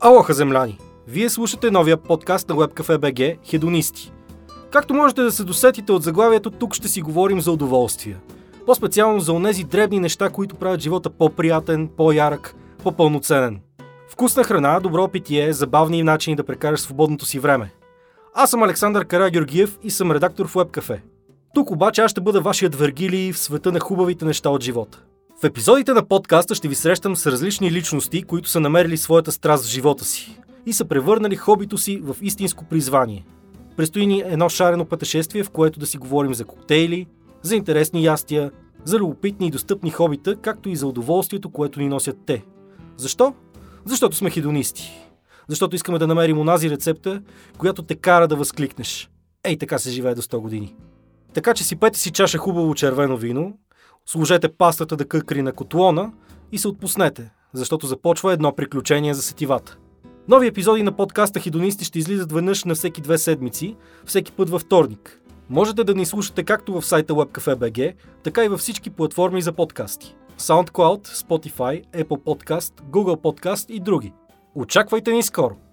Алоха, земляни! Вие слушате новия подкаст на WebCafe.bg Хедонисти. Както можете да се досетите от заглавието, тук ще си говорим за удоволствия. По-специално за онези дребни неща, които правят живота по-приятен, по-ярък, по-пълноценен. Вкусна храна, добро питие, забавни начини да прекараш свободното си време. Аз съм Александър Карагеоргиев и съм редактор в WebCafe. Тук обаче аз ще бъда вашият Вергилий в света на хубавите неща от живота. В епизодите на подкаста ще ви срещам с различни личности, които са намерили своята страст в живота си и са превърнали хобито си в истинско призвание. Престои ни едно шарено пътешествие, в което да си говорим за коктейли, за интересни ястия, за любопитни и достъпни хобита, както и за удоволствието, което ни носят те. Защо? Защото сме хедонисти. Защото искаме да намерим онази рецепта, която те кара да възкликнеш. Ей, така се живее до 100 години. Така че си пете си чаша хубаво червено вино, Сложете пастата да къкри на котлона и се отпуснете, защото започва едно приключение за сетивата. Нови епизоди на подкаста Хидонисти ще излизат веднъж на всеки две седмици, всеки път във вторник. Можете да ни слушате както в сайта WebCafe.bg, така и във всички платформи за подкасти. SoundCloud, Spotify, Apple Podcast, Google Podcast и други. Очаквайте ни скоро!